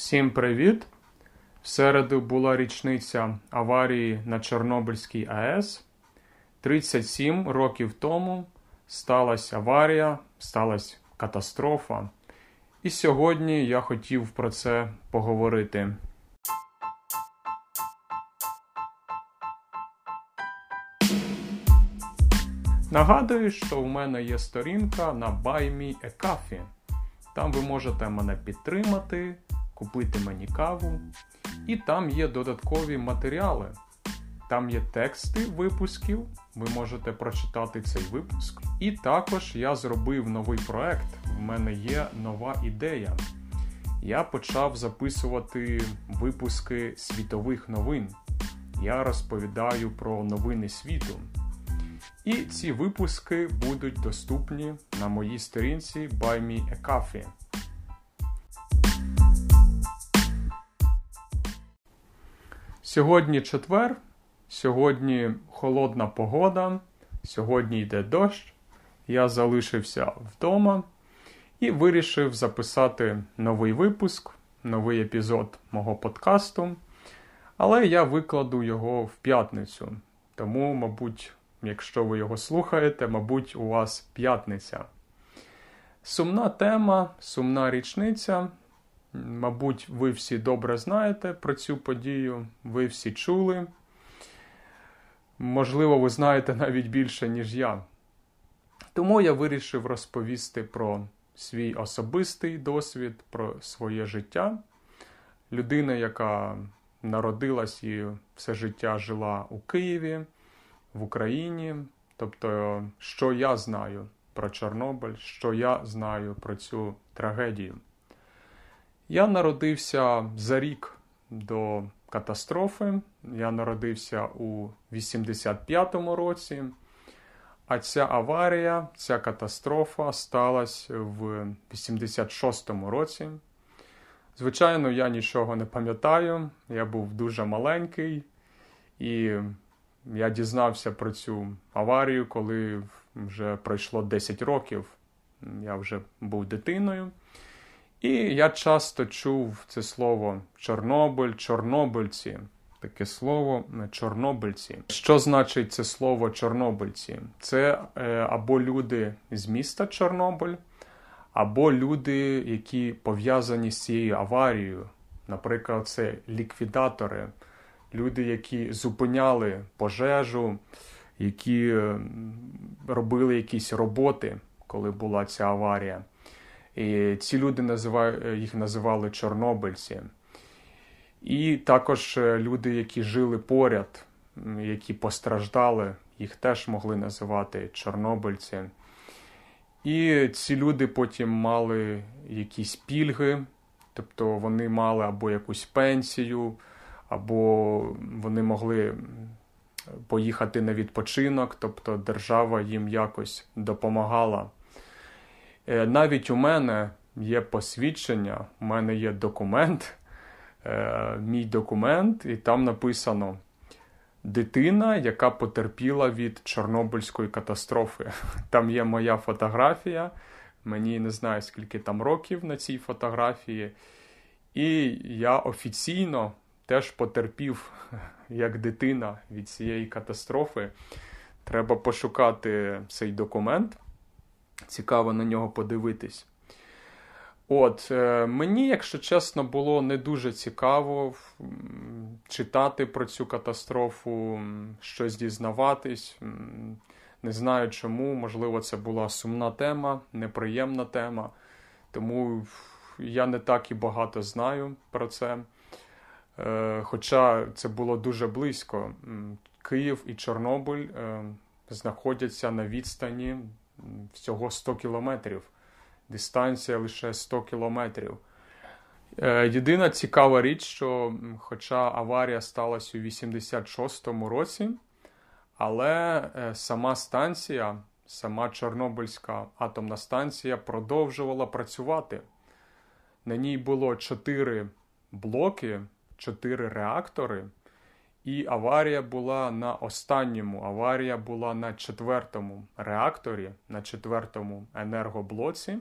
Всім привіт! В середу була річниця аварії на Чорнобильській АЕС. 37 років тому сталася аварія, сталася катастрофа. І сьогодні я хотів про це поговорити. Нагадую, що в мене є сторінка на Buy Me. Там ви можете мене підтримати, купити мені каву. І там є додаткові матеріали. Там є тексти випусків, ви можете прочитати цей випуск. І також я зробив новий проект. В мене є нова ідея. Я почав записувати випуски світових новин. Я розповідаю про новини світу. І ці випуски будуть доступні на моїй сторінці Buy Сьогодні четвер, сьогодні холодна погода, сьогодні йде дощ. Я залишився вдома і вирішив записати новий випуск, новий епізод мого подкасту. Але я викладу його в п'ятницю. Тому, мабуть, якщо ви його слухаєте, мабуть, у вас п'ятниця. Сумна тема, сумна річниця. Мабуть, ви всі добре знаєте про цю подію, ви всі чули. Можливо, ви знаєте навіть більше, ніж я. Тому я вирішив розповісти про свій особистий досвід, про своє життя. Людина, яка народилась і все життя жила у Києві, в Україні. Тобто, що я знаю про Чорнобиль, що я знаю про цю трагедію. Я народився за рік до катастрофи. Я народився у 85-му році, а ця аварія, ця катастрофа сталася в 86-му році. Звичайно, я нічого не пам'ятаю. Я був дуже маленький, і я дізнався про цю аварію, коли вже пройшло 10 років. Я вже був дитиною. І я часто чув це слово Чорнобиль, Чорнобильці. Таке слово Чорнобильці. Що значить це слово Чорнобильці? Це е, або люди з міста Чорнобиль, або люди, які пов'язані з цією аварією. Наприклад, це ліквідатори, люди, які зупиняли пожежу, які робили якісь роботи, коли була ця аварія. І ці люди називають, їх називали чорнобильці. І також люди, які жили поряд, які постраждали, їх теж могли називати чорнобильці. І ці люди потім мали якісь пільги, тобто вони мали або якусь пенсію, або вони могли поїхати на відпочинок, тобто держава їм якось допомагала. Навіть у мене є посвідчення, у мене є документ, мій документ, і там написано дитина, яка потерпіла від Чорнобильської катастрофи. Там є моя фотографія, мені не знаю, скільки там років на цій фотографії. І я офіційно теж потерпів як дитина від цієї катастрофи. Треба пошукати цей документ. Цікаво на нього подивитись. От, е, мені, якщо чесно, було не дуже цікаво читати про цю катастрофу, щось дізнаватись. Не знаю чому, можливо, це була сумна тема, неприємна тема. Тому я не так і багато знаю про це. Е, хоча це було дуже близько. Київ і Чорнобиль е, знаходяться на відстані всього 100 кілометрів. Дистанція лише 100 кілометрів. Єдина цікава річ, що хоча аварія сталася у 86-му році, але сама станція, сама Чорнобильська атомна станція продовжувала працювати. На ній було 4 блоки, 4 реактори. І аварія була на останньому. Аварія була на четвертому реакторі, на четвертому енергоблоці.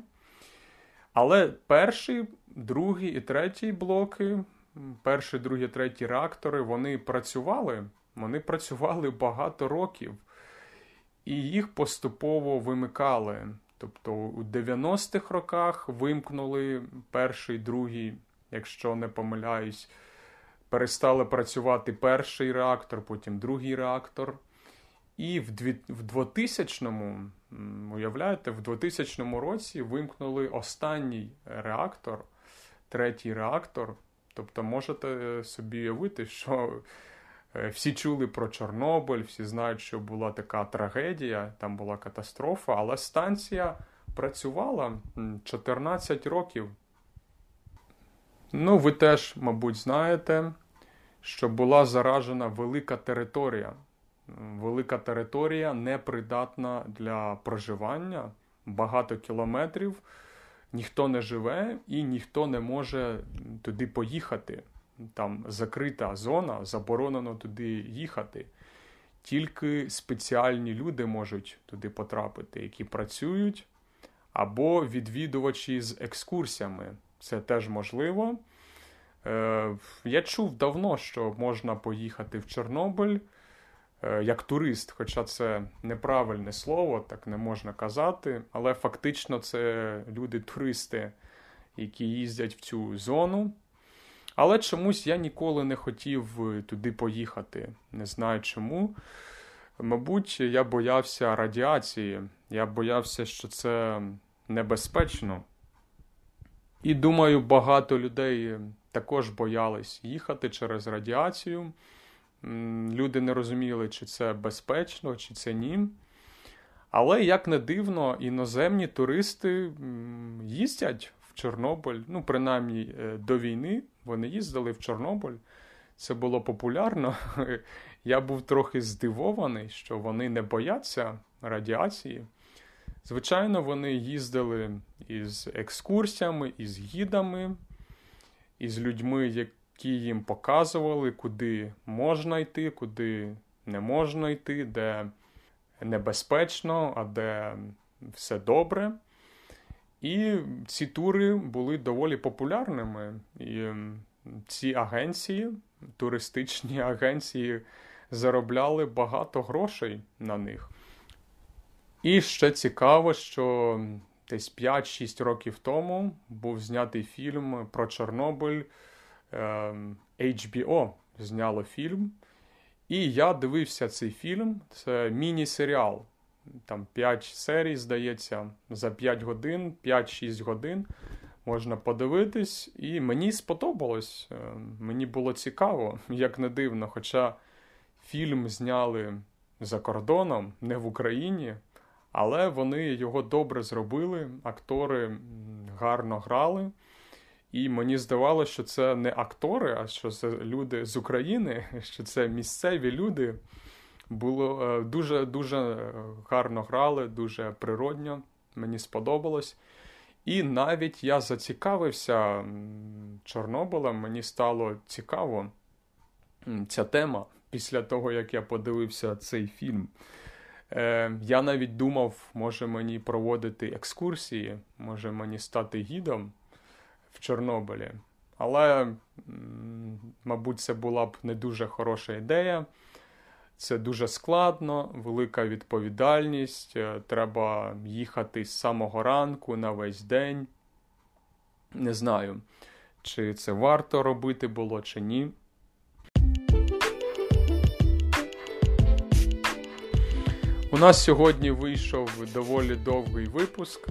Але перший, другий і третій блоки, перший, другий, третій реактори, вони працювали. Вони працювали багато років, і їх поступово вимикали. Тобто у 90-х роках вимкнули перший, другий, якщо не помиляюсь, перестали працювати перший реактор, потім другий реактор. І в 2000-му, уявляєте, в 2000 році вимкнули останній реактор, третій реактор. Тобто, можете собі уявити, що е, всі чули про Чорнобиль, всі знають, що була така трагедія, там була катастрофа, але станція працювала 14 років. Ну, ви теж, мабуть, знаєте, що була заражена велика територія велика територія непридатна для проживання, багато кілометрів, ніхто не живе і ніхто не може туди поїхати. Там закрита зона, заборонено туди їхати. Тільки спеціальні люди можуть туди потрапити, які працюють, або відвідувачі з екскурсіями. Це теж можливо. Е, Я чув давно, що можна поїхати в Чорнобиль. Е, як турист, хоча це неправильне слово, так не можна казати. Але фактично це люди-туристи, які їздять в цю зону. Але чомусь я ніколи не хотів туди поїхати. Не знаю чому. Мабуть, я боявся радіації, я боявся, що це небезпечно. І думаю, багато людей також боялись їхати через радіацію. Люди не розуміли, чи це безпечно, чи це ні. Але, як не дивно, іноземні туристи їздять в Чорнобиль. Ну, принаймні е, до війни вони їздили в Чорнобиль. Це було популярно. Я був трохи здивований, що вони не бояться радіації. Звичайно, вони їздили із екскурсіями, із гідами, із людьми, які їм показували, куди можна йти, куди не можна йти, де небезпечно, а де все добре. І ці тури були доволі популярними. І ці агенції, туристичні агенції, заробляли багато грошей на них. І ще цікаво, що десь 5-6 років тому був знятий фільм про Чорнобиль. HBO ем, зняло фільм. І я дивився цей фільм. Це міні-серіал. Там 5 серій, здається, за 5 годин, 5-6 годин можна подивитись. І мені сподобалось. Ем, мені було цікаво, як не дивно. Хоча фільм зняли за кордоном, не в Україні, але вони його добре зробили. Актори гарно грали. І мені здавалося, що це не актори, а що це люди з України, що це місцеві люди. Було е, дуже дуже гарно грали, дуже природньо. Мені сподобалось. І навіть я зацікавився Чорнобилем, мені стало цікаво ця тема після того, як я подивився цей фільм. Е, Я навіть думав, може мені проводити екскурсії, може мені стати гідом в Чорнобилі. Але, мабуть, це була б не дуже хороша ідея. Це дуже складно, велика відповідальність. Е, треба їхати з самого ранку на весь день. Не знаю, чи це варто робити було, чи ні. У нас сьогодні вийшов доволі довгий випуск.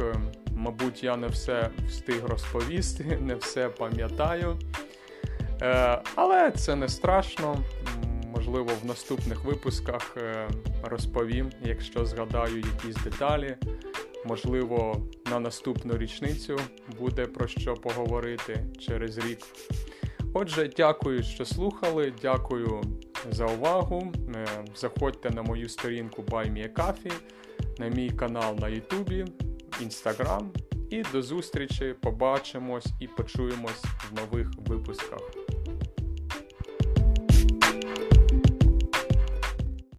Мабуть, я не все встиг розповісти, не все пам'ятаю. Е, але це не страшно. Можливо, в наступних випусках е, розповім, якщо згадаю якісь деталі. Можливо, на наступну річницю буде про що поговорити через рік. Отже, дякую, що слухали. Дякую за увагу. Е, заходьте на мою сторінку BuyMeACoffee, на мій канал на Ютубі. Інстаграм. І до зустрічі! Побачимось і почуємось в нових випусках.